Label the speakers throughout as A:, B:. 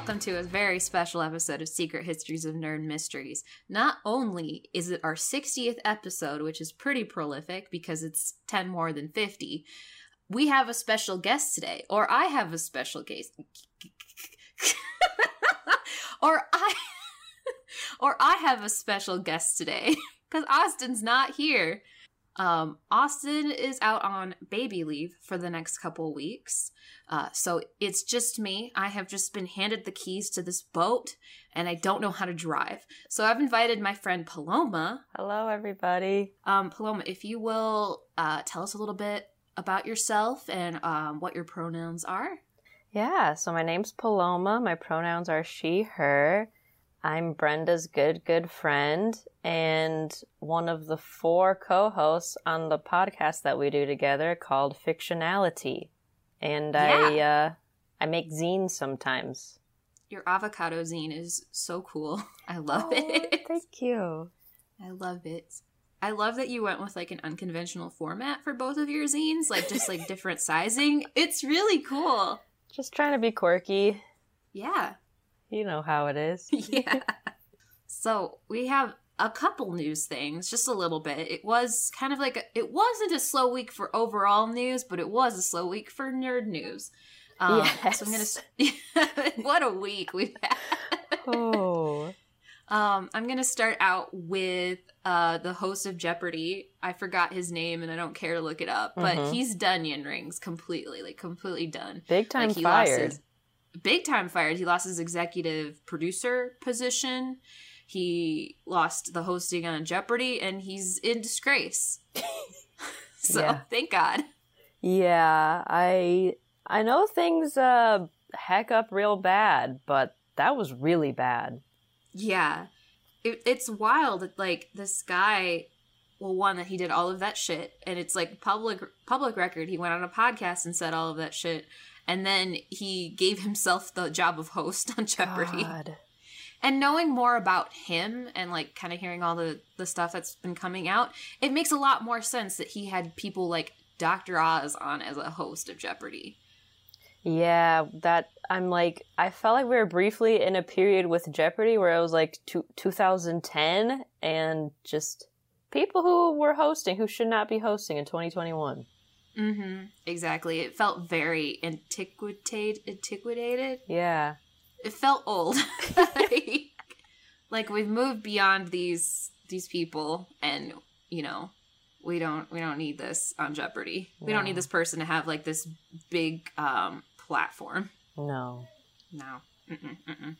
A: Welcome to a very special episode of Secret Histories of Nerd Mysteries. Not only is it our 60th episode, which is pretty prolific because it's 10 more than 50, we have a special guest today, or I have a special guest. or I or I have a special guest today cuz Austin's not here. Um, Austin is out on baby leave for the next couple weeks. Uh, so it's just me. I have just been handed the keys to this boat and I don't know how to drive. So I've invited my friend Paloma.
B: Hello, everybody.
A: Um, Paloma, if you will uh, tell us a little bit about yourself and um, what your pronouns are.
B: Yeah, so my name's Paloma. My pronouns are she, her. I'm Brenda's good, good friend and one of the four co hosts on the podcast that we do together called Fictionality. And I, uh, I make zines sometimes.
A: Your avocado zine is so cool. I love
B: Oh,
A: it.
B: Thank you.
A: I love it. I love that you went with like an unconventional format for both of your zines, like just like different sizing. It's really cool.
B: Just trying to be quirky.
A: Yeah.
B: You know how it is.
A: yeah. So we have a couple news things, just a little bit. It was kind of like a, it wasn't a slow week for overall news, but it was a slow week for nerd news. Um, So I'm gonna. what a week we've had.
B: oh.
A: Um, I'm gonna start out with uh, the host of Jeopardy. I forgot his name, and I don't care to look it up. But
B: Mhm.
A: he's done Yin Rings completely, like completely done.
B: Big time
A: like he lost
B: fired.
A: his big time fired. He lost his executive producer position. He lost the hosting on Jeopardy, and he's in disgrace. so
B: Yeah.
A: thank God.
B: Yeah, I I know things uh heck up real bad, but that was really bad.
A: Yeah, it, it's wild. Like this guy. Well, one that he did all of that shit, and it's like public public record. He went on a podcast and said all of that shit, and then he gave himself the job of host on Jeopardy.
B: God.
A: and knowing more about him and like kind of hearing all the the stuff that's been coming out it makes a lot more sense that he had people like dr oz on as a host of jeopardy
B: Yeah, that I'm like I felt like we were briefly in a period with Jeopardy where it was like two, 2010 and just people who were hosting who should not be hosting in 2021.
A: Mm-hmm exactly it felt very antiquated antiquated
B: Yeah.
A: it felt old like, like we've moved beyond these these people and you know we don't we don't need this on jeopardy we don't need this person to have like this big um platform
B: No.
A: No. Mm-mm, mm-mm.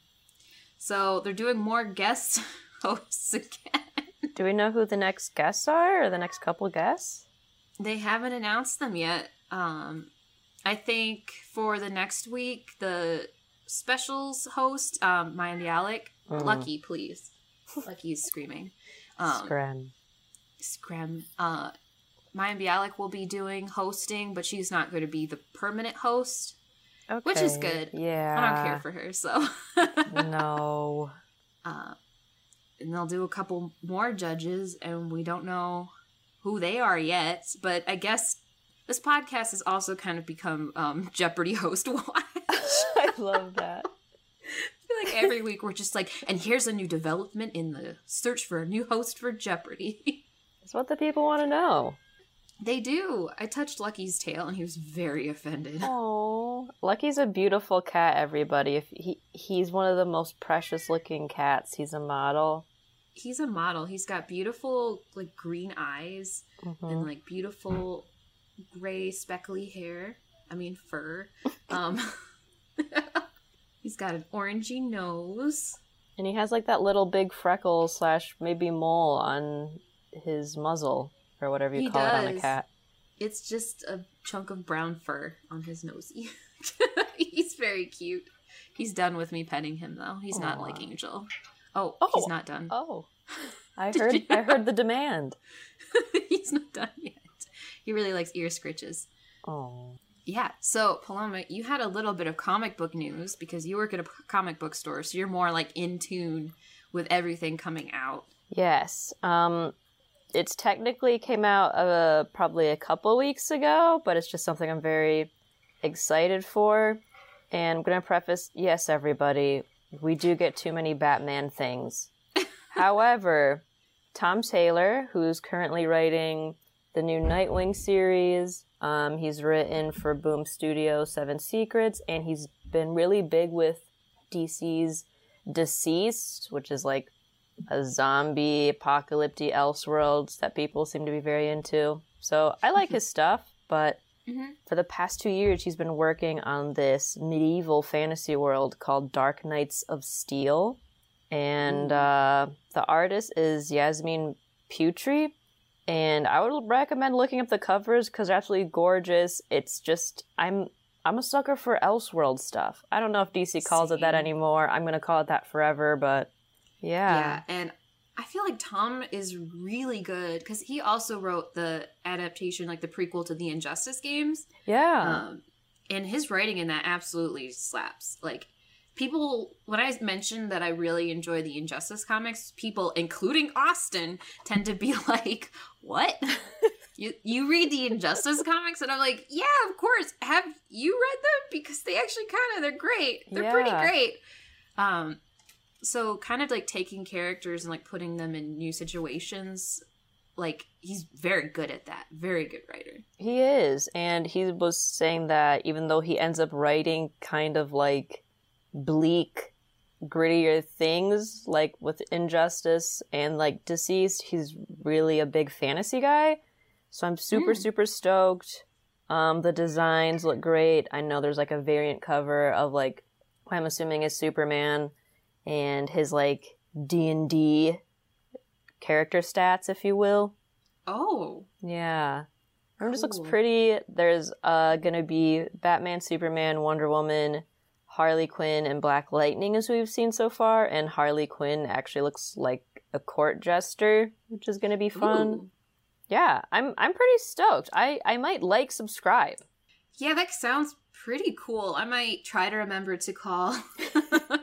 A: So they're doing more guest hosts again.
B: Do we know who the next guests are or the next couple guests?
A: They haven't announced them yet. Um, I think for the next week, the specials host, um, Mayim Bialik,
B: Mhm.
A: Lucky, please. Lucky's screaming. Um,
B: Scram.
A: Scram. Uh, Mayim Bialik will be doing hosting, but she's not going to be the permanent host,
B: Okay.
A: which is good.
B: Yeah.
A: I don't care for her, so.
B: no.
A: uh, and they'll do a couple more judges, and we don't know who they are yet. But I guess this podcast has also kind of become um, Jeopardy host watch.
B: I love that.
A: I feel like every week we're just like, and here's a new development in the search for a new host for Jeopardy.
B: It's what the people want to know.
A: they do. I touched Lucky's tail, and he was very offended.
B: Oh, Lucky's a beautiful cat. Everybody, if he he's one of the most precious looking cats. He's a model.
A: He's a model. He's got beautiful, like green eyes
B: Mhm.
A: and like beautiful gray speckly hair. I mean fur. Um he's got an orangey nose.
B: And he has like that little big freckle slash maybe mole on his muzzle or whatever you
A: He
B: call it on a cat.
A: It's just a chunk of brown fur on his nosy. he's very cute. He's done with me petting him though. He's not like Angel. Oh,
B: Oh.
A: he's not done.
B: Oh, I heard.
A: you-
B: I heard the demand.
A: he's not done yet. He really likes ear scritches.
B: Oh,
A: Yeah, so Paloma, you had a little bit of comic book news because you work at a comic book store, so you're more like in tune with everything coming out.
B: yes. Um, it's technically came out uh, probably a couple weeks ago, but it's just something I'm very excited for. And I'm gonna preface, yes, everybody, we do get too many Batman things. However, Tom Taylor, who's currently writing the new Nightwing series, um, he's written for Boom Studio Seven Secrets, and he's been really big with DC's DCeased, which is like a zombie apocalyptic Elseworlds that people seem to be very into. So I like his stuff, but
A: Mhm.
B: for the past two years, he's been working on this medieval fantasy world called Dark Knights of Steel. And uh, the artist is Yasmine Putri. And I would recommend looking up the covers because they're absolutely gorgeous. It's just, I'm. I'm a sucker for Elseworld stuff. I don't know if DC calls it that anymore. I'm gonna call it that forever, but yeah.
A: Yeah, and I feel like Tom is really good because he also wrote the adaptation, like the prequel to the Injustice games.
B: Yeah.
A: Um, and his writing in that absolutely slaps. Like people, when I mentioned that I really enjoy the Injustice comics, people, including Austin, tend to be like, "What? you you read the Injustice comics?" And I'm like, "Yeah, of course. Have you read them? Because they actually kind of they're great. They're pretty great." Um, so kind of like taking characters and like putting them in new situations. Like he's very good at that. Very good writer.
B: He is, and he was saying that even though he ends up writing kind of like bleak, grittier things, like with Injustice and like DCeased, he's really a big fantasy guy. So I'm super,
A: Mm.
B: super stoked. Um, the designs look great. I know there's like a variant cover of like I'm assuming is Superman and his like D and D character stats, if you will.
A: Oh,
B: Yeah. It just looks pretty. There's uh gonna be Batman, Superman, Wonder Woman, Harley Quinn, and Black Lightning as we've seen so far, and Harley Quinn actually looks like a court jester, which is gonna be fun.
A: Ooh.
B: Yeah, I'm I'm pretty stoked. I I might like subscribe.
A: Yeah, that sounds pretty cool. I might try to remember to call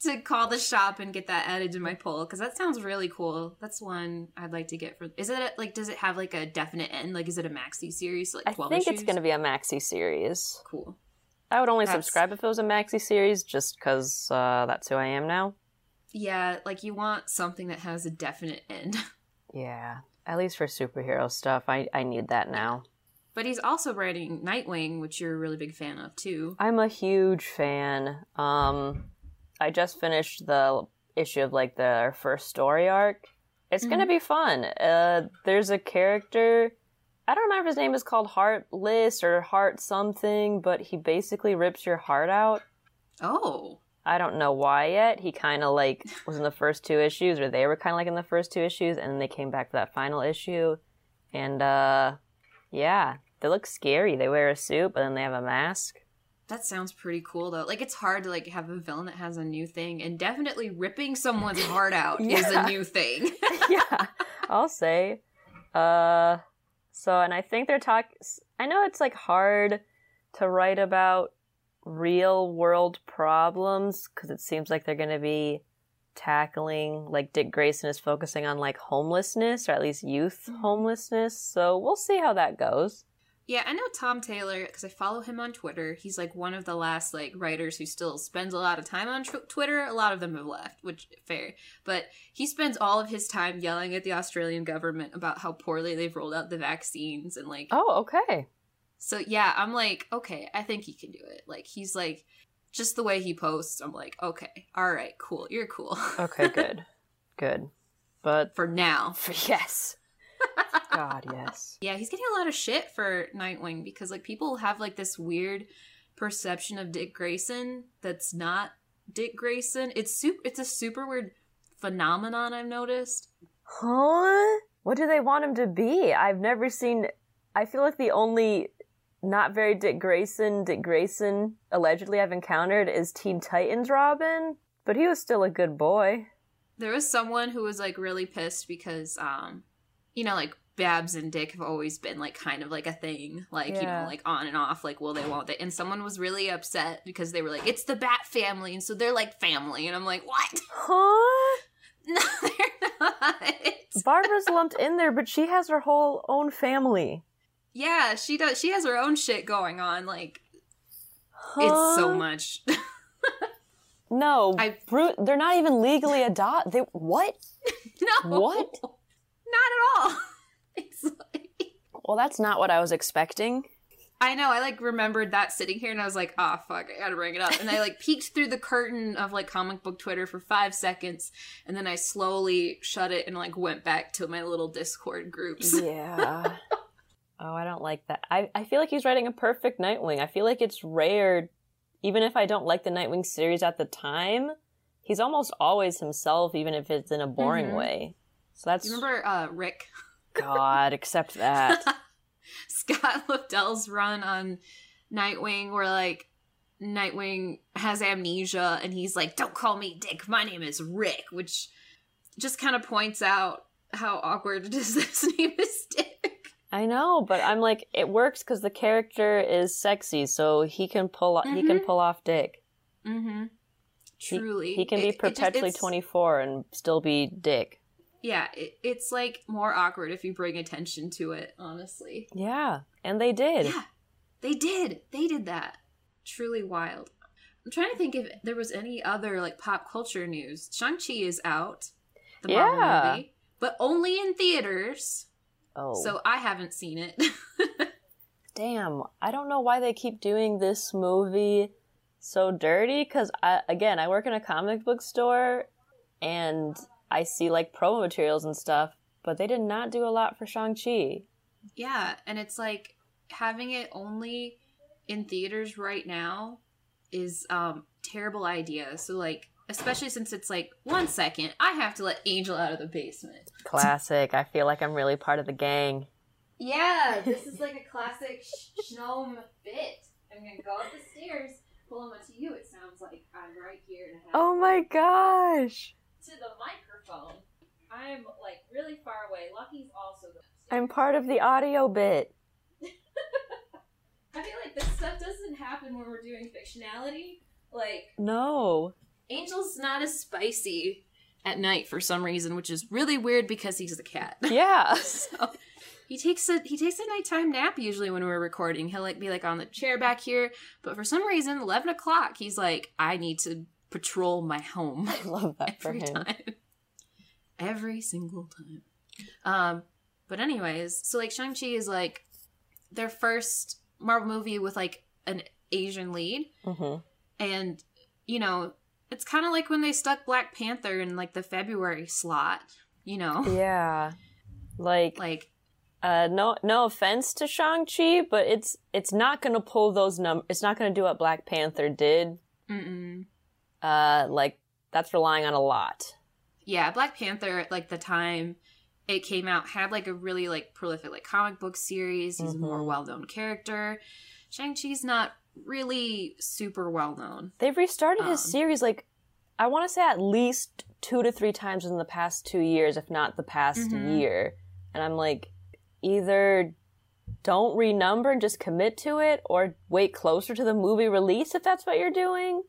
A: to call the shop and get that added to my poll because that sounds really cool. That's one I'd like to get for. Is it like? Does it have like a definite end? Like, is it a maxi series? Like
B: I think
A: issues?
B: it's gonna be a maxi series.
A: cool.
B: I would only
A: That's-
B: subscribe if it was a maxi series, just because uh, that's who I am now.
A: Yeah, like you want something that has a definite end.
B: Yeah, at least for superhero stuff, I I need that now.
A: But he's also writing Nightwing, which you're a really big fan of too.
B: I'm a huge fan. Um, I just finished the issue of like the first story arc. It's gonna be fun. Uh, there's a character. I don't remember if his name is called Heartless or Heart something, but he basically rips your heart out.
A: Oh,
B: I don't know why yet. He kind of like was in the first two issues, or they were kind of like in the first two issues, and then they came back for that final issue. And uh, yeah, they look scary. They wear a suit, but then they have a mask.
A: That sounds pretty cool though. Like it's hard to like have a villain that has a new thing, and definitely ripping someone's heart out is a new thing.
B: yeah, I'll say. Uh, so, and I think they're talk. I know it's like hard to write about real world problems because it seems like they're going to be tackling like Dick Grayson is focusing on like homelessness or at least youth
A: Mhm.
B: homelessness. So we'll see how that goes.
A: Yeah, I know Tom Taylor because I follow him on Twitter. He's like one of the last like writers who still spends a lot of time on tw- Twitter. A lot of them have left, which fair. But he spends all of his time yelling at the Australian government about how poorly they've rolled out the vaccines and like.
B: Oh, okay.
A: So yeah, I'm like, okay, I think he can do it. Like he's like, just the way he posts, I'm like, okay, all right, cool, you're cool.
B: Okay, good. good. But
A: For now.
B: for yes. God, yes.
A: Yeah, he's getting a lot of shit for Nightwing because like people have like this weird perception of Dick Grayson that's not Dick Grayson. It's super. It's a super weird phenomenon I've noticed.
B: Huh? What do they want him to be? I've never seen. I feel like the only not very Dick Grayson, Dick Grayson allegedly I've encountered is Teen Titans Robin, but he was still a good boy.
A: There was someone who was like really pissed because, um, you know, like Babs and Dick have always been like kind of like a thing, like you know, like on and off, like will they, won't they? And someone was really upset because they were like, it's the Bat family, and so they're like family, and I'm like, what?
B: Huh?
A: No, they're not.
B: Barbara's lumped in there, but she has her whole own family.
A: Yeah, she does. She has her own shit going on. Like
B: Huh?
A: it's so much.
B: No,
A: I-
B: Bru- they're not even legally adopted. They what?
A: no,
B: What?
A: Not at all.
B: Well, that's not what I was expecting.
A: I know. I like remembered that sitting here, and I was like, "Ah, fuck! I gotta bring it up." And I like peeked through the curtain of like comic book Twitter for five seconds, and then I slowly shut it and like went back to my little Discord groups.
B: Yeah. oh, I don't like that. I, I feel like he's writing a perfect Nightwing. I feel like it's rare, even if I don't like the Nightwing series at the time, he's almost always himself, even if it's in a boring
A: Mhm.
B: way. So that's
A: You remember uh, Rick
B: God, accept that.
A: Scott Lobdell's run on Nightwing, where like Nightwing has amnesia, and he's like, "Don't call me Dick. My name is Rick," which just kind of points out how awkward it is. His name is Dick.
B: I know, but I'm like, it works because the character is sexy, so he can pull he can
A: Mhm.
B: pull off Dick.
A: Mm-hmm. Truly,
B: he can
A: It-
B: be
A: it just-
B: perpetually 24 and still be Dick.
A: Yeah, it, it's like more awkward if you bring attention to it. Honestly,
B: Yeah, and they did.
A: yeah, they did. They did that. Truly wild. I'm trying to think if there was any other like pop culture news. Shang Chi is out, the Marvel
B: Yeah.
A: movie, but only in theaters.
B: Oh,
A: So I haven't seen it.
B: damn! I don't know why they keep doing this movie so dirty. Because I, again, I work in a comic book store, and I see like promo materials and stuff, but they did not do a lot for Shang Chi.
A: yeah, and it's like having it only in theaters right now is um terrible idea. So like especially since it's like one second, I have to let Angel out of the basement.
B: Classic. I feel like I'm really part of the gang.
A: Yeah, this is like a classic sh- gnome bit. I'm gonna go up the stairs. Paloma, to you, it sounds like I'm right here to have
B: Oh my gosh!
A: to the microphone. I'm like really far away. Lucky's also upstairs.
B: I'm part of the audio bit.
A: I feel like this stuff doesn't happen when we're doing fictionality. Like
B: No.
A: Angel's not as spicy at night for some reason, which is really weird because he's the cat.
B: Yeah.
A: so he takes a he takes a nighttime nap usually when we're recording. He'll like be like on the chair back here, but for some reason, eleven o'clock, he's like, I need to patrol my home
B: I love that for him.
A: time, every single time. Um, but anyways, so like Shang Chi is like their first Marvel movie with like an Asian lead,
B: hmm
A: and you know it's kind of like when they stuck Black Panther in like the February slot. You know,
B: Yeah. Like,
A: like
B: uh, no, no offense to Shang Chi, but it's it's not gonna pull those num. It's not gonna do what Black Panther did.
A: mm-mm.
B: Uh, like that's relying on a lot.
A: Yeah black panther like the time it came out had like a really like prolific like comic book series he's a more
B: Mhm.
A: well-known character shang-chi's not really super well-known
B: They've restarted his
A: Um.
B: series like I want to say at least two to three times in the past two years, if not the past
A: Mhm.
B: year. And I'm like, either don't renumber and just commit to it, or wait closer to the movie release if that's what you're doing.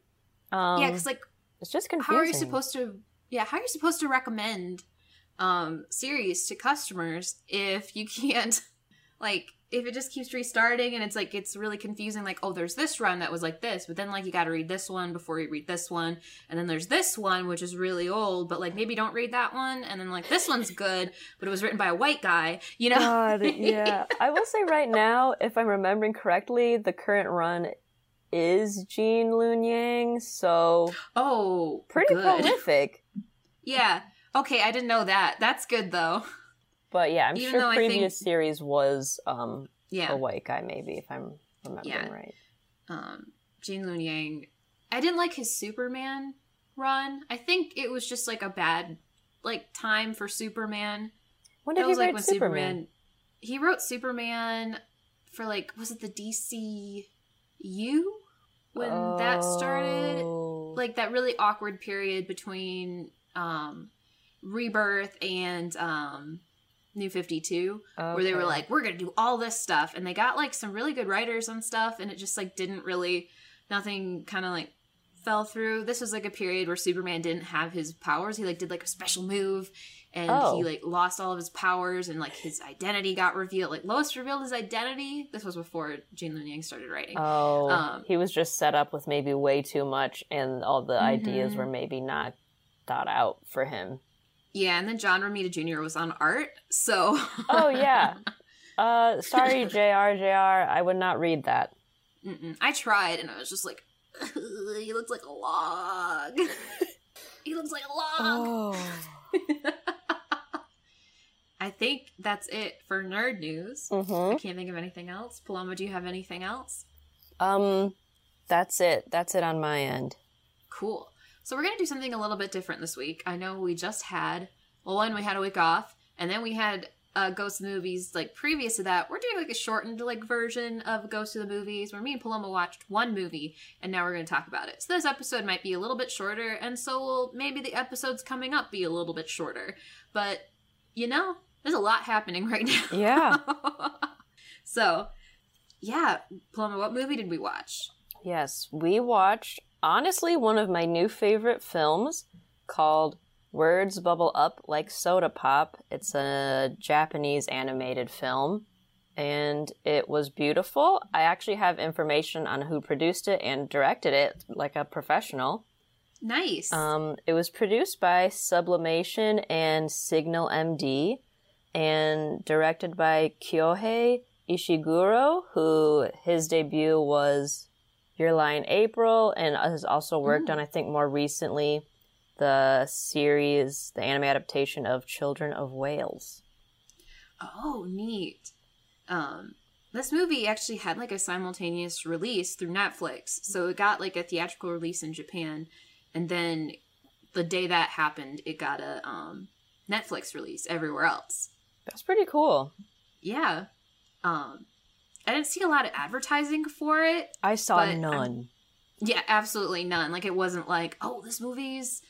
B: Um,
A: yeah because like
B: it's just confusing.
A: how are you supposed to yeah how are you supposed to recommend um series to customers if you can't like if it just keeps restarting and it's like it's really confusing like oh there's this run that was like this but then like you got to read this one before you read this one and then there's this one which is really old but like maybe don't read that one and then like this one's good but it was written by a white guy you know
B: God, yeah. I will say right now, if I'm remembering correctly, the current run is Gene Luen Yang, so
A: oh
B: pretty
A: good.
B: prolific.
A: yeah okay i didn't know that that's good though
B: But yeah, I'm
A: Even
B: sure previous
A: think-
B: series was um
A: yeah
B: a white guy, maybe if I'm remembering
A: Yeah.
B: right.
A: Um, Gene Luen Yang. I didn't like his Superman run. I think it was just like a bad like time for Superman.
B: When did
A: That
B: he
A: was like
B: write
A: when
B: Superman?
A: He wrote Superman for like was it the DCU when that started?
B: Oh.
A: Like that really awkward period between um Rebirth and um New 52 where they were like we're going to do all this stuff and they got like some really good writers and stuff and it just like didn't really nothing kind of like fell through. This was like a period where Superman didn't have his powers. He like did like a special move and
B: Oh.
A: he like lost all of his powers and like his identity got revealed. Like Lois revealed his identity. This was before Gene Luen Yang started writing.
B: Oh,
A: Um,
B: he was just set up with maybe way too much, and all the ideas
A: Mhm.
B: were maybe not thought out for him.
A: yeah, and then John Romita Jr. was on art. So
B: Oh yeah. Uh, sorry, Jr. Jr. I would not read that.
A: Mm-mm. I tried and I was just like he looks like a log. he looks like a log.
B: Oh.
A: I think that's it for nerd news. I
B: hmm
A: can't think of anything else. Paloma, do you have anything else?
B: Um, that's it. That's it on my end.
A: Cool. So we're gonna do something a little bit different this week. I know we just had well, one we had a week off, and then we had uh, Goes to the Movies. Like previous to that, we're doing like a shortened like version of Goes to the Movies, where me and Paloma watched one movie, and now we're gonna talk about it. So this episode might be a little bit shorter, and so will maybe the episodes coming up be a little bit shorter. But you know, there's a lot happening right now.
B: Yeah.
A: so, yeah, Paloma, what movie did we watch?
B: Yes, we watched honestly one of my new favorite films called Words Bubble Up Like Soda Pop. It's a Japanese animated film and it was beautiful. I actually have information on who produced it and directed it like a professional.
A: Nice.
B: Um, it was produced by Sublimation and Signal MD and directed by Kyohei Ishiguro, who his debut was Your Lie in April and has also worked
A: Mm.
B: on, I think, more recently the series, the anime adaptation of Children of Whales.
A: Oh, neat. Um, this movie actually had like a simultaneous release through Netflix. So it got like a theatrical release in Japan, and then the day that happened, it got a um, Netflix release everywhere else.
B: That's pretty cool.
A: Yeah. Um, I didn't see a lot of advertising for it.
B: I saw
A: But I'm-
B: none.
A: Yeah, absolutely none. Like it wasn't like, oh, this movie's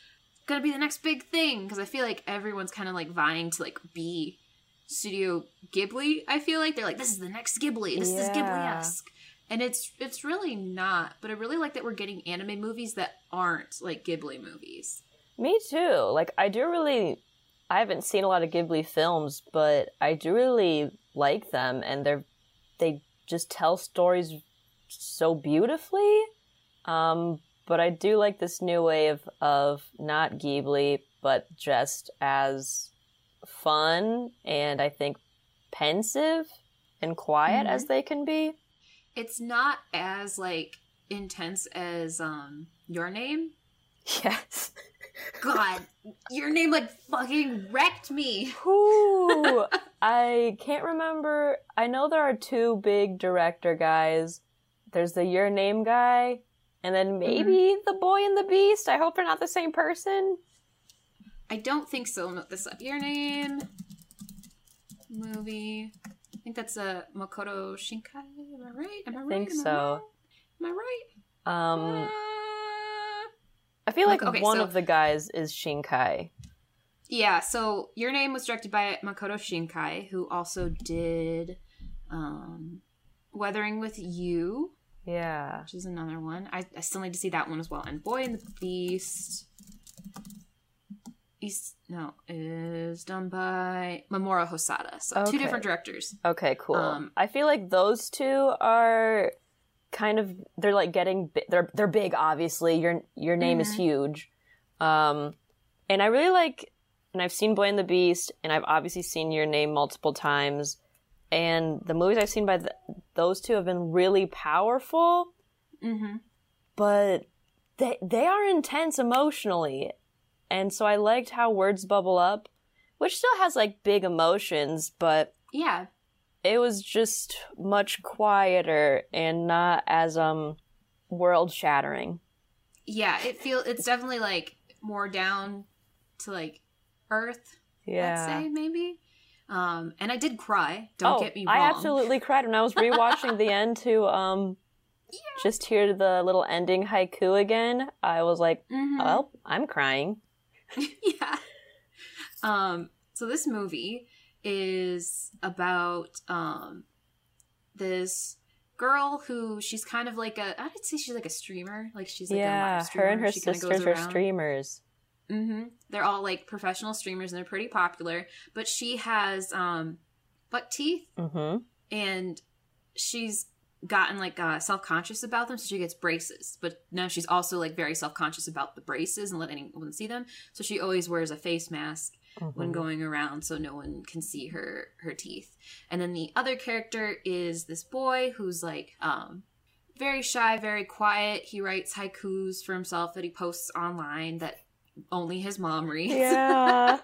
A: gonna be the next big thing because I feel like everyone's kind of like vying to like be Studio Ghibli. I feel like they're like, this is the next Ghibli. This is Ghibli esque, and it's it's really not. But I really like that we're getting anime movies that aren't like Ghibli movies.
B: Me too. Like I do really I haven't seen a lot of Ghibli films, but I do really like them and they're they just tell stories so beautifully. Um but I do like this new way of of not Ghibli, but just as fun and I think pensive and quiet as they can be.
A: It's not as like intense as um Your Name.
B: Yes.
A: God, Your Name like fucking wrecked me.
B: Who? I can't remember. I know there are two big director guys. There's the Your Name guy, and then maybe the Boy and the Beast. I hope they're not the same person.
A: I don't think so. Note this up. Your name, movie. I think that's a Makoto Shinkai. Am I right? Am I right?
B: think
A: Am I
B: so.
A: wrong? Am I right?
B: Um,
A: Uh,
B: I feel like
A: okay,
B: one
A: so-
B: of the guys is Shinkai.
A: yeah. So your name was directed by Makoto Shinkai, who also did um, Weathering with You,
B: Yeah.
A: which is another one. I, I still need to see that one as well. And Boy and the Beast. Is no is done by Mamoru Hosoda. So
B: Okay.
A: two different directors.
B: Okay, cool.
A: Um,
B: I feel like those two are kind of they're like getting bi- they're they're big obviously. Your your name is
A: Mhm.
B: huge. Um and I really like and I've seen Boy and the Beast and I've obviously seen your name multiple times and the movies I've seen by th those two have been really powerful,
A: Mm-hmm.
B: but they they are intense emotionally. And so I liked how words bubble up, which still has like big emotions, but
A: Yeah.
B: it was just much quieter and not as um world shattering.
A: Yeah, it feel it's definitely like more down to like earth.
B: Yeah.
A: I'd say maybe. Um, and I did cry. Don't
B: oh,
A: get me wrong.
B: I absolutely cried when I was rewatching the end to um just hear the little ending haiku again. I was like,
A: Mhm.
B: "Oh, I'm crying."
A: yeah. Um, so this movie is about um this girl who she's kind of like a I'd say she's like a streamer. Like she's like a
B: yeah,
A: live streamer.
B: her and her
A: She
B: sisters are streamers.
A: Hmm They're all like professional streamers and they're pretty popular. But she has um buck teeth
B: Mm-hmm.
A: and she's gotten like uh, self-conscious about them so she gets braces but now she's also like very self-conscious about the braces and let anyone see them so she always wears a face mask when
B: Mm-hmm.
A: going around so no one can see her her teeth and then the other character is this boy who's like um very shy very quiet he writes haikus for himself that he posts online that only his mom reads.
B: Yeah.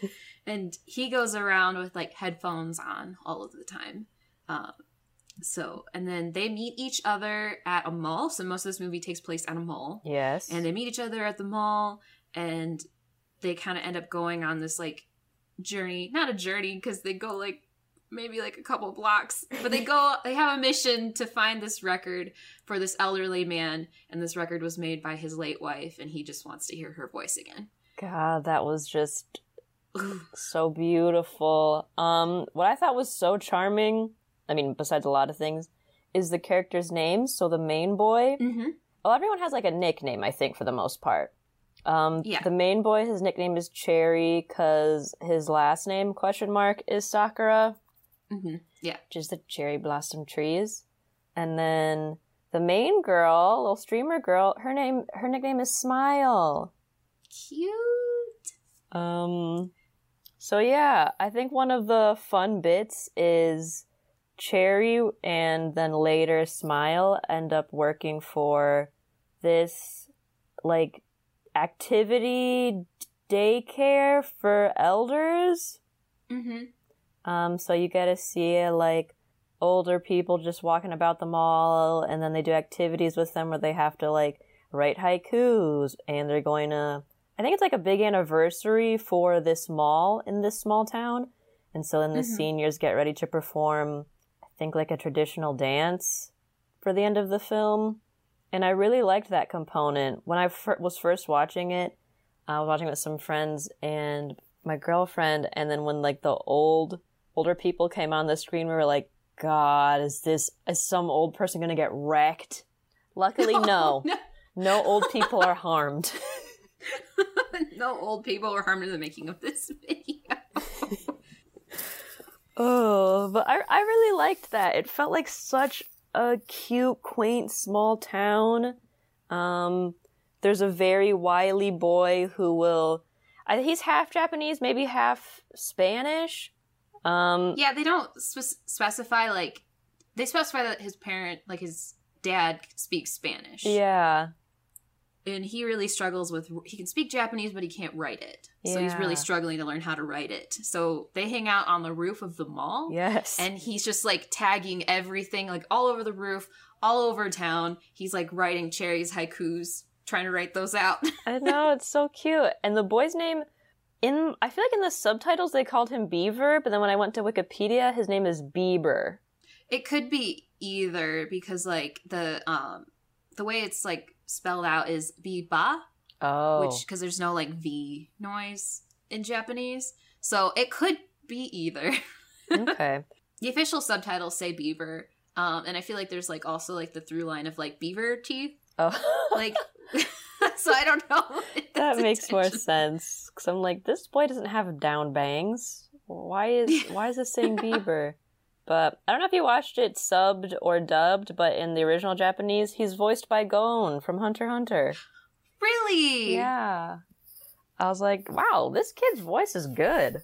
A: and he goes around with like headphones on all of the time. Um, so and then they meet each other at a mall. So most of this movie takes place at a mall.
B: Yes.
A: and they meet each other at the mall and they kind of end up going on this like journey. Not a journey because they go like maybe like a couple blocks but they go they have a mission to find this record for this elderly man and this record was made by his late wife and he just wants to hear her voice again
B: God, that was just so beautiful. Um, what I thought was so charming, I mean, besides a lot of things, is the character's name. So the main boy,
A: mm-hmm.
B: well, everyone has like a nickname, I think, for the most part. Um,
A: Yeah.
B: The main boy, his nickname is Cherry because his last name, question mark, is Sakura,
A: Mm-hmm.
B: which is the cherry blossom trees. And then the main girl, little streamer girl, her name, her nickname is Smile.
A: Cute.
B: Um, so yeah, I think one of the fun bits is Cherry and then later Smile end up working for this like activity daycare for elders.
A: Mm-hmm.
B: Um, so you get to see like older people just walking about the mall, and then they do activities with them where they have to like write haikus, and they're going to. I think it's like a big anniversary for this mall in this small town, and so then the
A: Mhm.
B: seniors get ready to perform. I think like a traditional dance for the end of the film, and I really liked that component when I fir- was first watching it. I was watching it with some friends and my girlfriend, and then when like the old older people came on the screen, we were like, "God, is this is some old person gonna get wrecked?" Luckily, no,
A: no.
B: no old people are harmed.
A: no old people were harmed in the making of this video.
B: Oh, but I I really liked that. It felt like such a cute, quaint small town. Um, there's a very wily boy who will. I, he's half Japanese, maybe half Spanish. Um,
A: Yeah, they don't spe- specify like they specify that his parent, like his dad, speaks Spanish.
B: yeah,
A: and he really struggles with. He can speak Japanese, but he can't write it. So he's really struggling to learn how to write it. So they hang out on the roof of the mall.
B: yes,
A: and he's just like tagging everything like all over the roof all over town he's like writing cherry's haikus trying to write those out
B: I know it's so cute. And the boy's name in I feel like in the subtitles they called him Beaver, but then when I went to Wikipedia, his name is Bieber.
A: it could be either because like the um the way it's like spelled out is biba
B: Oh,
A: which because there's no like v noise in japanese. So it could be either.
B: Okay.
A: the official subtitles say beaver um and i feel like there's like also like the through line of like beaver teeth.
B: Oh,
A: like so i don't know
B: that makes more sense. Because I'm like, this boy doesn't have down bangs. Why is why is this saying Bieber? But I don't know if you watched it subbed or dubbed, but in the original Japanese, he's voiced by Gon from Hunter Hunter.
A: Really?
B: Yeah. I was like, wow, this kid's voice is good.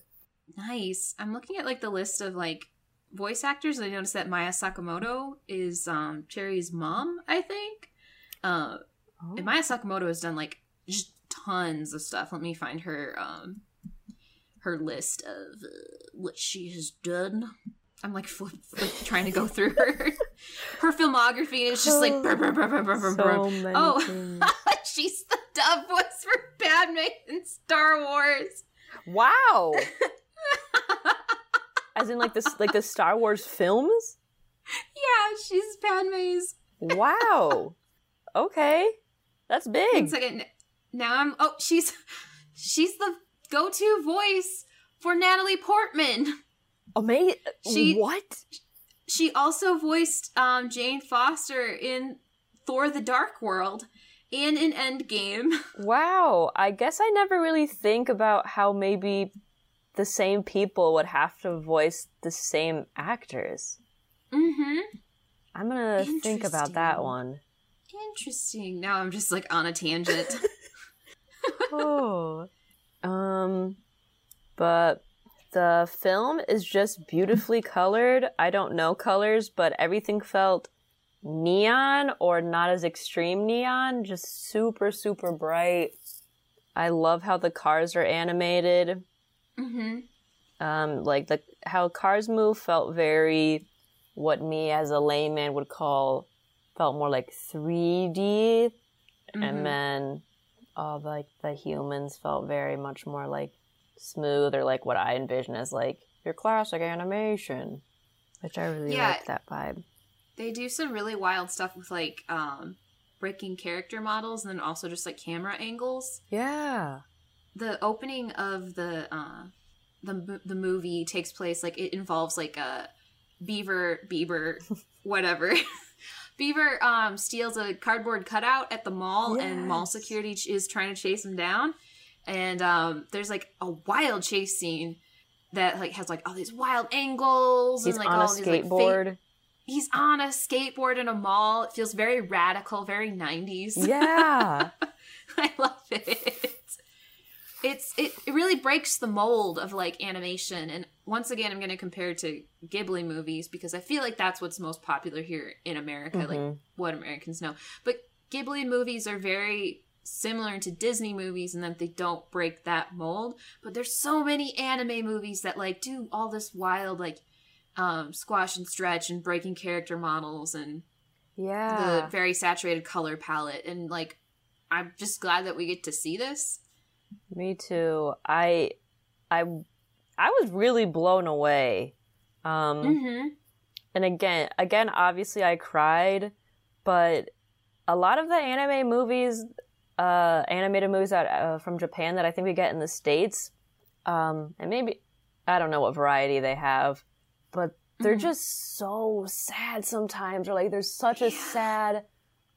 A: Nice. I'm looking at like the list of like voice actors and I noticed that Maaya Sakamoto is um Cherry's mom, I think. Uh and Maaya Sakamoto has done like just tons of stuff. Let me find her um her list of uh, what she has done. I'm like, flip, flip, trying to go through her her filmography, and it's just like, brr, brr, brr, brr.
B: So
A: oh, she's the dub voice for Padme in Star Wars.
B: Wow. As in like this like the Star Wars films?
A: Yeah, she's Padme's.
B: Wow. Okay. That's big.
A: second. Now I'm. Oh, she's she's the go-to voice for Natalie Portman.
B: Amazing.
A: She-
B: what?
A: She also voiced um, Jane Foster in Thor: The Dark World and in Endgame.
B: Wow. I guess I never really think about how maybe the same people would have to voice the same actors.
A: Mm-hmm.
B: I'm gonna think about that one.
A: Interesting. Now I'm just like on a tangent.
B: oh. Um, but the film is just beautifully colored. I don't know colors, but everything felt neon or not as extreme neon, just super, super bright. I love how the cars are animated.
A: mm-hmm.
B: Um, like the how cars move felt very what me as a layman would call felt more like 3D
A: Mhm.
B: and then all like the humans felt very much more like smooth or like what I envision as like your classic animation, which I really
A: Yeah.
B: like that vibe.
A: They do some really wild stuff with like um breaking character models and then also just like camera angles.
B: Yeah,
A: The opening of the uh the the movie takes place like it involves like a beaver beaver whatever. Beaver um steals a cardboard cutout at the mall and mall security is trying to chase him down. And um there's like a wild chase scene that like has like all these wild angles
B: he's
A: and like
B: on a
A: all these like
B: skateboard.
A: he's on a skateboard in a mall. It feels very radical, very 90s.
B: yeah,
A: I love it. It's it, it really breaks the mold of like animation and once again I'm going to compare it to Ghibli movies because I feel like that's what's most popular here in America like
B: Mhm.
A: what Americans know. But Ghibli movies are very similar to Disney movies in that they don't break that mold, but there's so many anime movies that like do all this wild like um squash and stretch and breaking character models and
B: yeah.
A: the very saturated color palette and like i'm just glad that we get to see this
B: Me too. I, I, I was really blown away. Um,
A: mm-hmm.
B: and again again obviously i cried but a lot of the anime movies uh animated movies that uh, from japan that i think we get in the states um and maybe i don't know what variety they have but they're
A: Mhm.
B: just so sad sometimes or like there's such a sad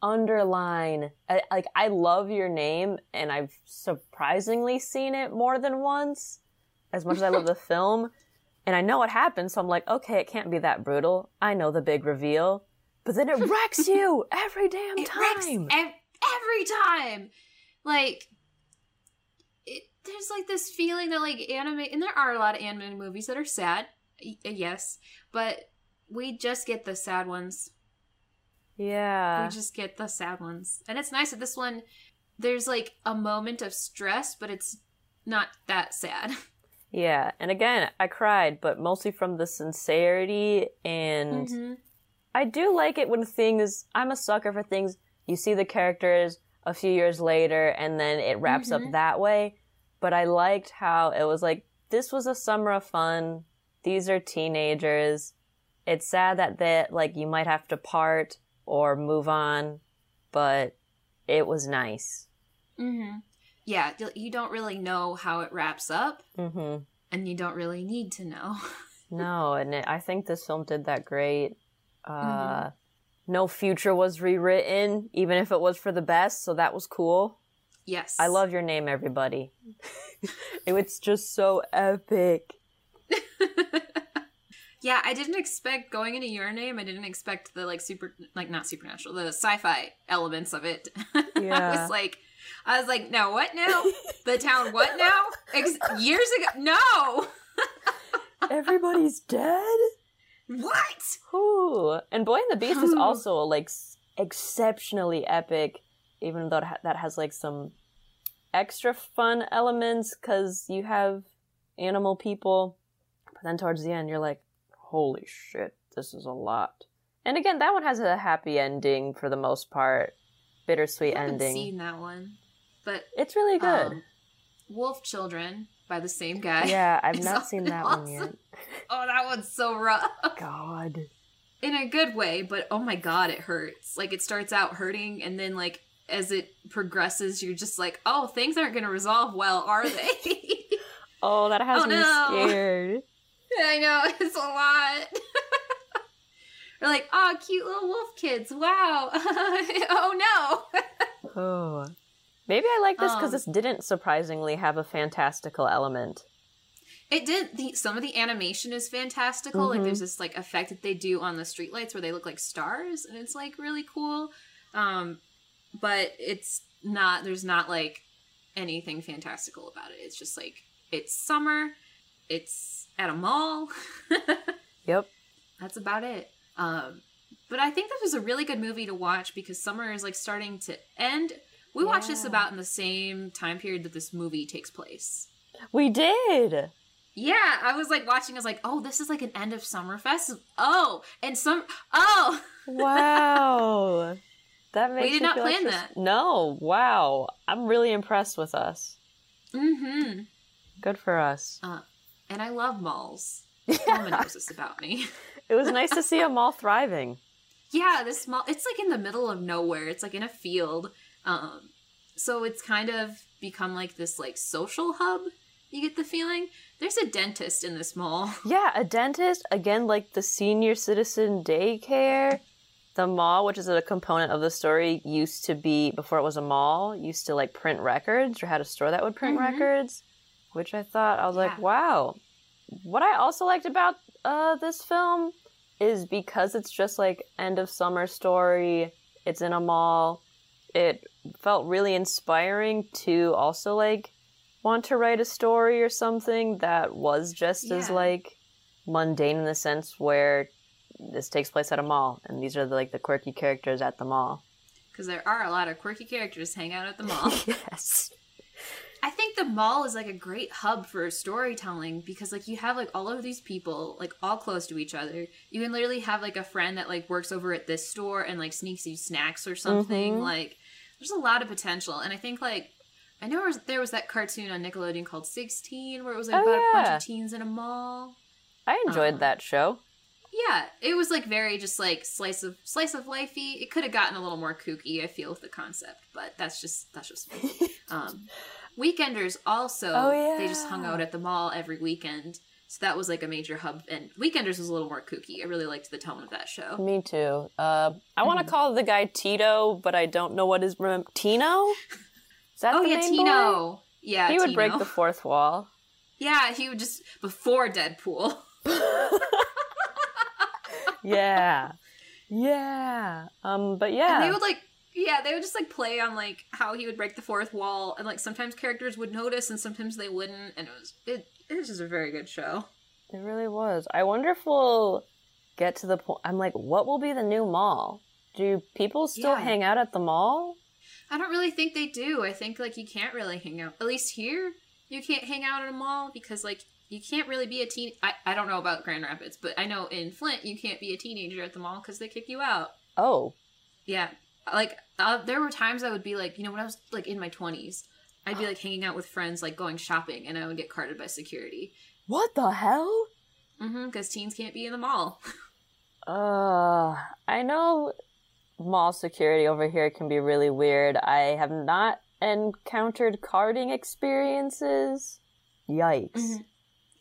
B: underline I, like i love your name and i've surprisingly seen it more than once as much as i love the film and I know what happens, so I'm like, okay, it can't be that brutal. I know the big reveal. But then it wrecks you every damn
A: it wrecks
B: time.
A: ev- every time like it there's like this feeling that like anime and there are a lot of anime movies that are sad y- yes but we just get the sad ones
B: yeah.
A: we just get the sad ones and it's nice that this one there's like a moment of stress but it's not that sad
B: Yeah. And again, I cried, but mostly from the sincerity and
A: Mhm.
B: I do like it when things I'm a sucker for things you see the characters a few years later and then it wraps up
A: Mhm.
B: that way. But I liked how it was like this was a summer of fun. These are teenagers. It's sad that they like you might have to part or move on, but it was nice.
A: Mm-hmm. Yeah, you don't really know how it wraps up,
B: Mhm.
A: and you don't really need to know.
B: No, and it, I think this film did that great. Uh,
A: Mhm.
B: No future was rewritten, even if it was for the best, so that was cool.
A: yes,
B: I love your name, everybody. it's just so epic.
A: yeah, I didn't expect going into your name. I didn't expect the like super, like not supernatural, the sci-fi elements of it. I was like, I was like, no, what now? the town, what now? Ex- years ago, no,
B: Everybody's dead?
A: what?
B: Ooh. And Boy and the Beast is
A: Ooh.
B: also like exceptionally epic, even though that has like some extra fun elements because you have animal people. But then towards the end, you're like, holy shit, this is a lot. And again, that one has a happy ending for the most part. Bittersweet
A: I haven't
B: ending.
A: seen that one, but
B: It's really good.
A: um, Wolf Children by the same guy.
B: yeah, I've not seen that one yet.
A: Oh, that one's so rough.
B: God.
A: in a good way, but oh my god, it hurts. Like it starts out hurting, and then like as it progresses, you're just like, oh, things aren't going to resolve well, are they?
B: Oh, that has
A: Oh,
B: me
A: no.
B: scared.
A: I know it's a lot. We're like, oh, cute little wolf kids. Wow. oh no.
B: Oh. Maybe I like this because
A: Um,
B: this didn't surprisingly have a fantastical element.
A: It did. The some of the animation is fantastical. Like
B: Mhm.
A: there's this like effect that they do on the streetlights where they look like stars, and it's like really cool. Um, but it's not. There's not like anything fantastical about it. It's just like it's summer. It's at a mall.
B: Yep.
A: That's about it. Um, but I think this was a really good movie to watch because summer is like starting to end. We watched this about in the same time period that this movie takes place.
B: We did.
A: Yeah, I was like watching. I was like, "Oh, this is like an end of summer festival." Oh, and some. Oh,
B: Wow. That makes
A: We
B: did
A: not
B: feel like
A: plan that.
B: No. Wow. I'm really impressed with us.
A: mm-hmm.
B: Good for us.
A: And I love malls. Mama knows this about me.
B: It was nice to see a mall thriving.
A: yeah, this mall. It's like in the middle of nowhere. It's like in a field. Um, so it's kind of become like this like social hub. You get the feeling. There's a dentist in this mall.
B: Yeah, a dentist, again, like the senior citizen daycare. The mall, which is a component of the story, used to be, before it was a mall, used to like print records or had a store that would print
A: Mhm.
B: records, which I thought, I was like, wow. What I also liked about uh, this film is because it's just like end of summer story, it's in a mall, it felt really inspiring to also like want to write a story or something that was just as like mundane in the sense where this takes place at a mall and these are the, like the quirky characters at the mall.
A: Because there are a lot of quirky characters hang out at the mall.
B: yes.
A: I think the mall is like a great hub for storytelling because like you have like all of these people like all close to each other. You can literally have like a friend that like works over at this store and like sneaks you snacks or something.
B: Mhm.
A: Like there's a lot of potential, and I think like I know there was, there was that cartoon on Nickelodeon called 6teen where it was like
B: Oh,
A: about a bunch of teens in a mall.
B: I enjoyed
A: Um,
B: that show.
A: Yeah, it was like very just like slice of slice of lifey. It could have gotten a little more kooky, I feel, with the concept, but that's just that's just me. um, Weekenders also
B: Oh,
A: they just hung out at the mall every weekend, so that was like a major hub. And Weekenders was a little more kooky. I really liked the tone of that show.
B: Me too. Uh, I want to call the guy Tito, but I don't know what his rem- Tino. Is that
A: Oh
B: the
A: yeah,
B: main boy?
A: Tino. Yeah,
B: He would
A: Tino.
B: break the fourth wall.
A: Yeah, he would just before Deadpool.
B: yeah, yeah. Um, but yeah,
A: And they would like yeah, they would just like play on like how he would break the fourth wall and like sometimes characters would notice and sometimes they wouldn't and it was it it was just a very good show.
B: it really was. I wonder if we'll get to the point. I'm like, what will be the new mall? Do people still
A: Yeah.
B: hang out at the mall?
A: I don't really think they do. I think like you can't really hang out. At least here, you can't hang out at a mall because like you can't really be a teen. I, I don't know about Grand Rapids, but I know in Flint you can't be a teenager at the mall because they kick you out.
B: Oh,
A: Yeah, like uh, there were times I would be like, you know, when I was like in my twenties, I'd be like hanging out with friends, like going shopping, and I would get carted by security.
B: what the hell?
A: Mm-hmm. Because teens can't be in the mall.
B: Uh, I know mall security over here can be really weird. I have not encountered carding experiences. Yikes.
A: Mhm.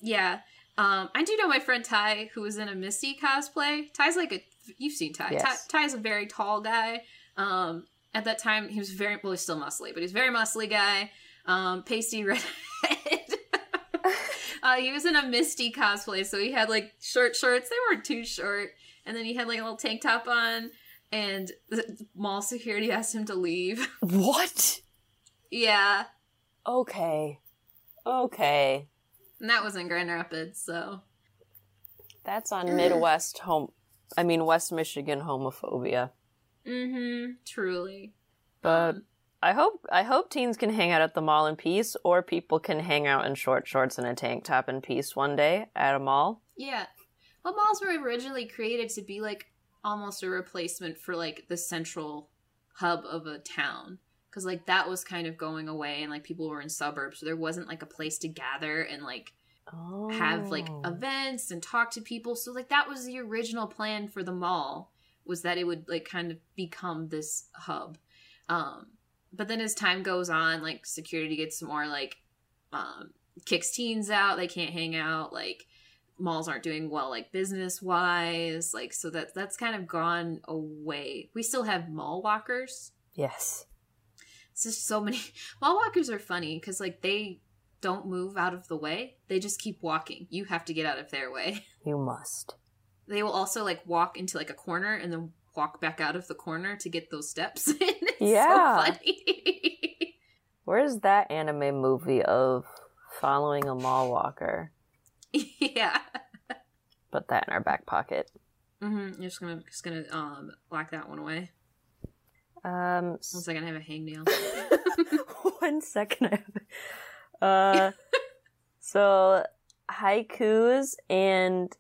A: Yeah. Um, I do know my friend Ty, who was in a Misty cosplay. Ty's like a you've seen Ty.
B: Yes.
A: Ty Ty's a very tall guy. Um, at that time he was very well, he's still muscly, but he's very muscly guy. Um, pasty redhead. uh, he was in a Misty cosplay, so he had like short shorts. They weren't too short, and then he had like a little tank top on. And the mall security asked him to leave.
B: What?
A: yeah,
B: Okay. Okay.
A: and that was in Grand Rapids. So
B: That's on Midwest home. I mean, West Michigan homophobia.
A: Mm-hmm. Truly.
B: But
A: Um,
B: I hope I hope teens can hang out at the mall in peace, or people can hang out in short shorts and a tank top in peace one day at a mall.
A: yeah. Well, malls were originally created to be like almost a replacement for like the central hub of a town because like that was kind of going away and like people were in suburbs so there wasn't like a place to gather and like
B: Oh.
A: have like events and talk to people so like that was the original plan for the mall was that it would like kind of become this hub. Um but then as time goes on like security gets more like um kicks teens out they can't hang out like malls aren't doing well like business wise like so that that's kind of gone away. We still have mall walkers.
B: Yes.
A: it's just so many mall walkers are funny because like they don't move out of the way. They just keep walking. You have to get out of their way.
B: You must.
A: They will also like walk into like a corner and then walk back out of the corner to get those steps
B: Yeah. Where's that anime movie of following a mall walker?
A: yeah
B: Put that in our back pocket.
A: Mm-hmm. you're just gonna just gonna um lock that one away
B: Um,
A: one second i have a hangnail
B: one second. I have- Uh, so haikus and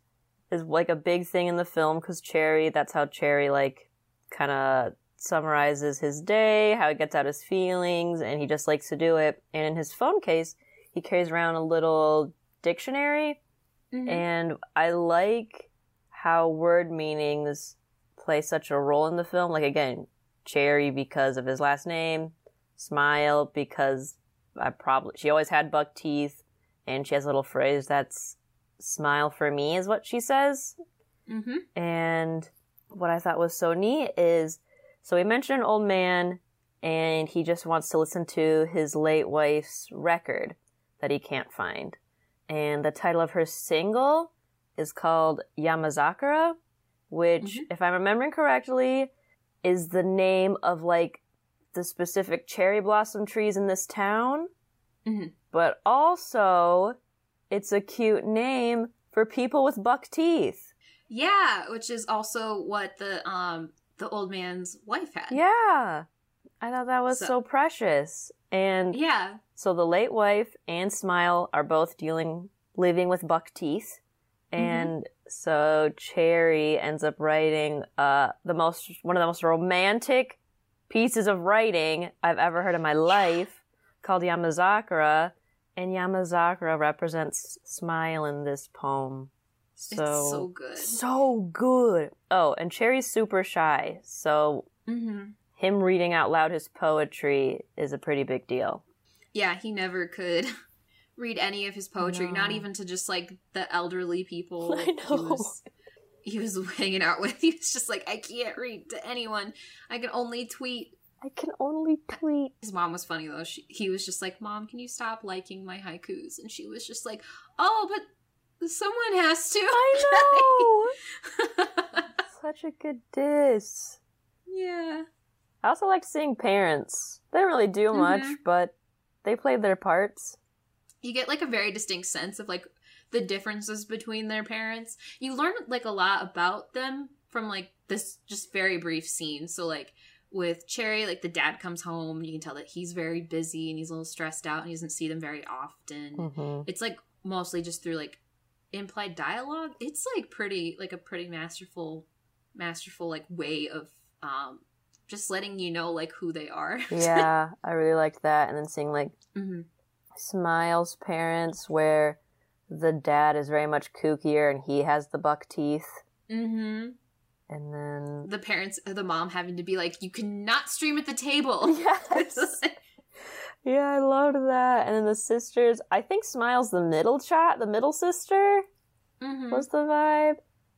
B: is like a big thing in the film because Cherry. That's how Cherry like kind of summarizes his day, how he gets out his feelings, and he just likes to do it. And in his phone case, he carries around a little dictionary
A: Mhm.
B: and I like how word meanings play such a role in the film. Like again, Cherry because of his last name, Smile because I probably she always had buck teeth, and she has a little phrase that's "smile for me" is what she says.
A: Mhm.
B: And what I thought was so neat is so he mentioned an old man, and he just wants to listen to his late wife's record that he can't find. And the title of her single is called Yamazakura, which,
A: Mhm.
B: if I'm remembering correctly, is the name of like the specific cherry blossom trees in this town.
A: Mhm.
B: But also, it's a cute name for people with buck teeth.
A: yeah which is also what the um the old man's wife had
B: Yeah. I thought that was
A: So-
B: so, precious. And
A: yeah
B: so the late wife and Smile are both dealing, living with buck teeth. And so Cherry ends up writing uh, the most, one of the most romantic pieces of writing I've ever heard in my life called Yamazakura. And Yamazakura represents Smile in this poem. So,
A: it's so good
B: so good. Oh, and Cherry's super shy. So
A: hmm
B: him reading out loud his poetry is a pretty big deal.
A: yeah he never could read any of his poetry not even to just like the elderly people
B: I
A: he
B: know.
A: was he was hanging out with he was just like i can't read to anyone i can only tweet
B: I can only tweet.
A: his mom was funny though she, he was just like mom can you stop liking my haikus and she was just like oh but someone has to
B: I know. Such a good diss.
A: yeah
B: I also liked seeing parents. They didn't really do much,
A: Mhm.
B: but they played their parts.
A: you get like a very distinct sense of like the differences between their parents. You learn like a lot about them from like this just very brief scene. So like with Cherry, like the dad comes home, you can tell that he's very busy and he's a little stressed out and he doesn't see them very often.
B: Mm-hmm.
A: It's like mostly just through like implied dialogue. It's like pretty like a pretty masterful masterful like way of um just letting you know like who they are.
B: Yeah, I really liked that. And then seeing like
A: hmm
B: Smile's parents, where the dad is very much kookier and he has the buck teeth.
A: hmm
B: And then.
A: the parents the mom having to be like you cannot stream at the table
B: Yes! yeah, I loved that. And then the sisters, I think Smile's the middle chat, the middle sister.
A: Mhm.
B: was the vibe.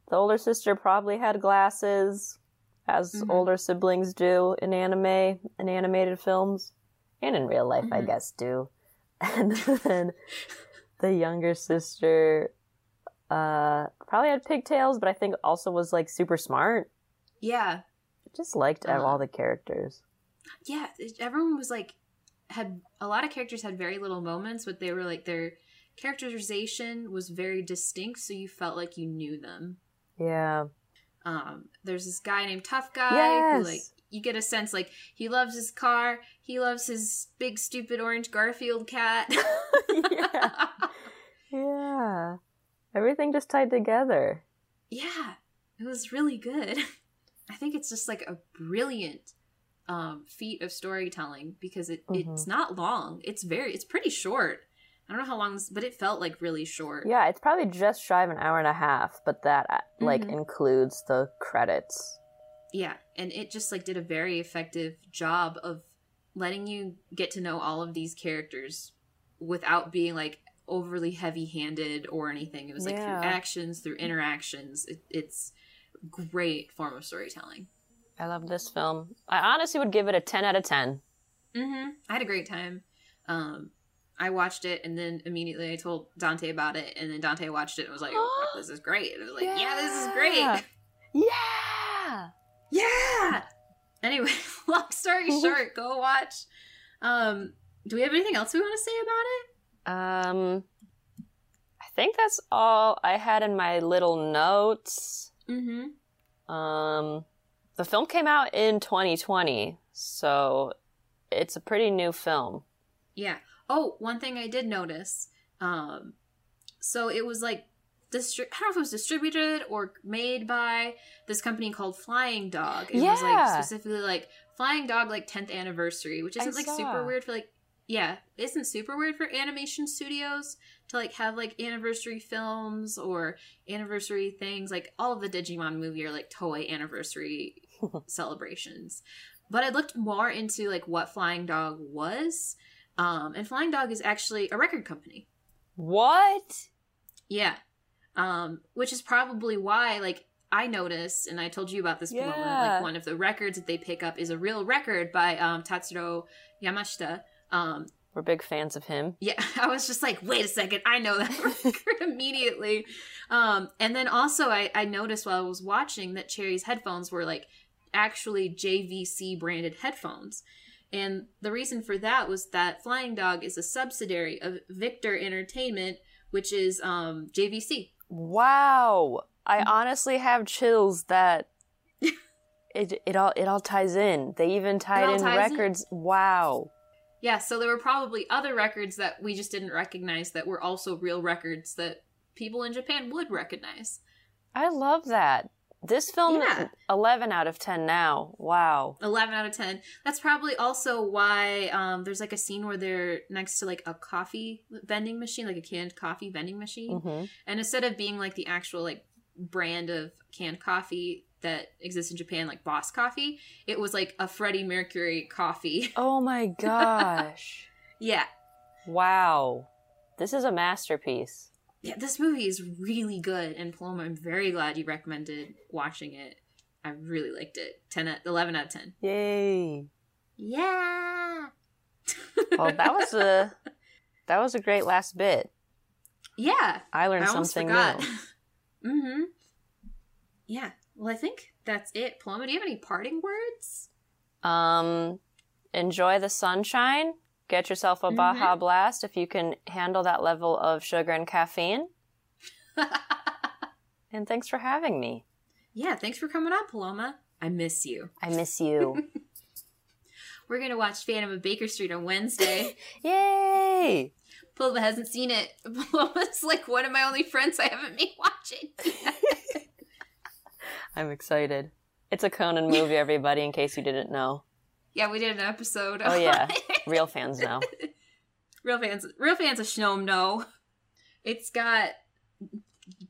B: The older sister probably had glasses, as
A: Mhm.
B: older siblings do in anime, in animated films, and in real life, I
A: Mhm.
B: guess, do. And then the younger sister uh, probably had pigtails, but I think also was like super smart.
A: yeah
B: just liked
A: Uh-huh.
B: all the characters.
A: yeah it- everyone was like had a lot of characters had very little moments but they were like their characterization was very distinct so you felt like you knew them
B: Yeah.
A: um there's this guy named tough guy who like you get a sense like he loves his car he loves his big stupid orange garfield cat
B: yeah. Yeah. Everything just tied together.
A: Yeah, it was really good. I think it's just like a brilliant um, feat of storytelling because it,
B: Mhm.
A: it's not long. It's very it's pretty short. I don't know how long, this, but it felt like really short.
B: Yeah, it's probably just shy of an hour and a half, but that uh, like
A: Mhm.
B: includes the credits.
A: Yeah, and it just like did a very effective job of letting you get to know all of these characters without being like overly heavy-handed or anything. It was like
B: Yeah.
A: through actions, through interactions. It, it's great form of storytelling.
B: I love this film. I honestly would give it a 10 out of 10.
A: hmm I had a great time. Um, I watched it and then immediately I told Dante about it, and then Dante watched it and was like, "Oh, this is great!" And I was like, "Yeah, this is great."
B: Yeah.
A: Yeah. Anyway, long story short, go watch. Um, do we have anything else we want to say about it?
B: Um I think that's all I had in my little notes.
A: Mm-hmm.
B: Um the film came out in 2020, so it's a pretty new film.
A: Yeah. Oh, one thing I did notice. Um, so it was like distri- I don't know if it was distributed or made by this company called Flying Dog. It was like specifically like Flying Dog like 10th anniversary, which isn't like
B: saw.
A: super weird for like yeah, isn't super weird for animation studios to like have like anniversary films or anniversary things. Like all of the Digimon movie are like Toei anniversary celebrations. But I looked more into like what Flying Dog was. Um, and Flying Dog is actually a record company.
B: What?
A: Yeah. Um, which is probably why, like, I noticed, and I told you about this,
B: Yeah.
A: like, one of the records that they pick up is a real record by um, Tatsuro Yamashita. Um,
B: We're big fans of him.
A: yeah, I was just like, wait a second, I know that record immediately. Um, and then also, I, I noticed while I was watching that Cherry's headphones were like actually JVC branded headphones. And the reason for that was that Flying Dog is a subsidiary of Victor Entertainment, which is um, JVC.
B: Wow. I honestly have chills that it it all it all ties in. They even tied in
A: ties in.
B: records. Wow.
A: Yeah, so there were probably other records that we just didn't recognize that were also real records that people in Japan would recognize.
B: I love that. This film
A: Yeah.
B: 11 out of 10 now. Wow.
A: 11 out of 10 that's probably also why um, there's like a scene where they're next to like a coffee vending machine like a canned coffee vending machine
B: hmm
A: and instead of being like the actual like brand of canned coffee that exists in japan like boss coffee it was like a freddie mercury coffee
B: Oh my gosh.
A: yeah
B: wow. This is a masterpiece.
A: yeah this movie is really good and paloma i'm very glad you recommended watching it i really liked it 10 out, 11 out of 10
B: Yay.
A: yeah
B: Well, that was a that was a great last bit.
A: yeah
B: I learned
A: I
B: something new.
A: mm-hmm. Yeah. Well, I think that's it. Paloma, do you have any parting words?
B: Um, enjoy the sunshine. Get yourself a Baja Blast if you can handle that level of sugar and caffeine. And thanks for having me.
A: yeah, thanks for coming on, Paloma. I miss you.
B: I miss you.
A: We're going to watch Phantom of Baker Street on Wednesday.
B: Yay!
A: Paloma hasn't seen it. Paloma's like one of my only friends I haven't been watching.
B: I'm excited. It's a Conan movie, everybody, in case you didn't know.
A: yeah, we did an episode.
B: Oh, yeah. Real fans know.
A: real fans, real fans of SHoNM know. It's got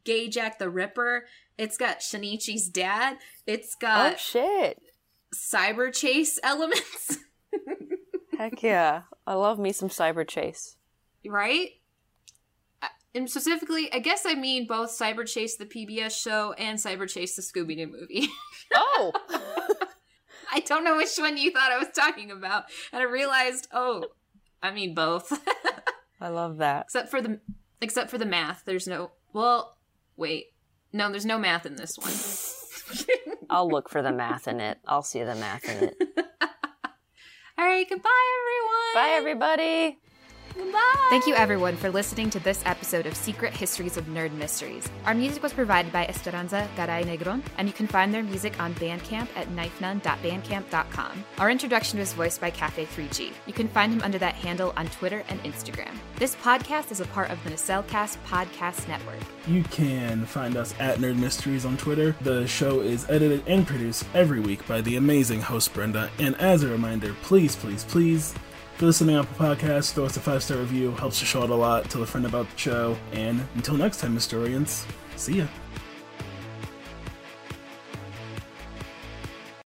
A: Gay Jack the Ripper. It's got Shinichi's dad. It's got oh
B: shit.
A: cyber chase elements,
B: Heck yeah. I love me some Cyber Chase.
A: right? And specifically, I guess I mean both Cyberchase the PBS show and Cyber Chase the Scooby Doo movie.
B: Oh!
A: I don't know which one you thought I was talking about, and I realized, oh, I mean both.
B: I love that.
A: except for the except for the math. There's no well, wait, no, there's no math in this one.
B: I'll look for the math in it. I'll see the math in it.
A: All right, goodbye, everyone.
B: Bye, everybody.
A: Goodbye.
C: Thank you, everyone, for listening to this episode of Secret Histories of Nerd Mysteries. Our music was provided by Esperanza Garay Negron, and you can find their music on Bandcamp at knifenun.bandcamp.com. Our introduction was voiced by Cafe3G. You can find him under that handle on Twitter and Instagram. This podcast is a part of the Nacelcast Podcast Network.
D: You can find us at Nerd Mysteries on Twitter. The show is edited and produced every week by the amazing host Brenda. And as a reminder, please, please, please, you're listening on Apple Podcasts, throw us a five star review. Helps the show out a lot. Tell a friend about the show. And until next time, historians, see ya.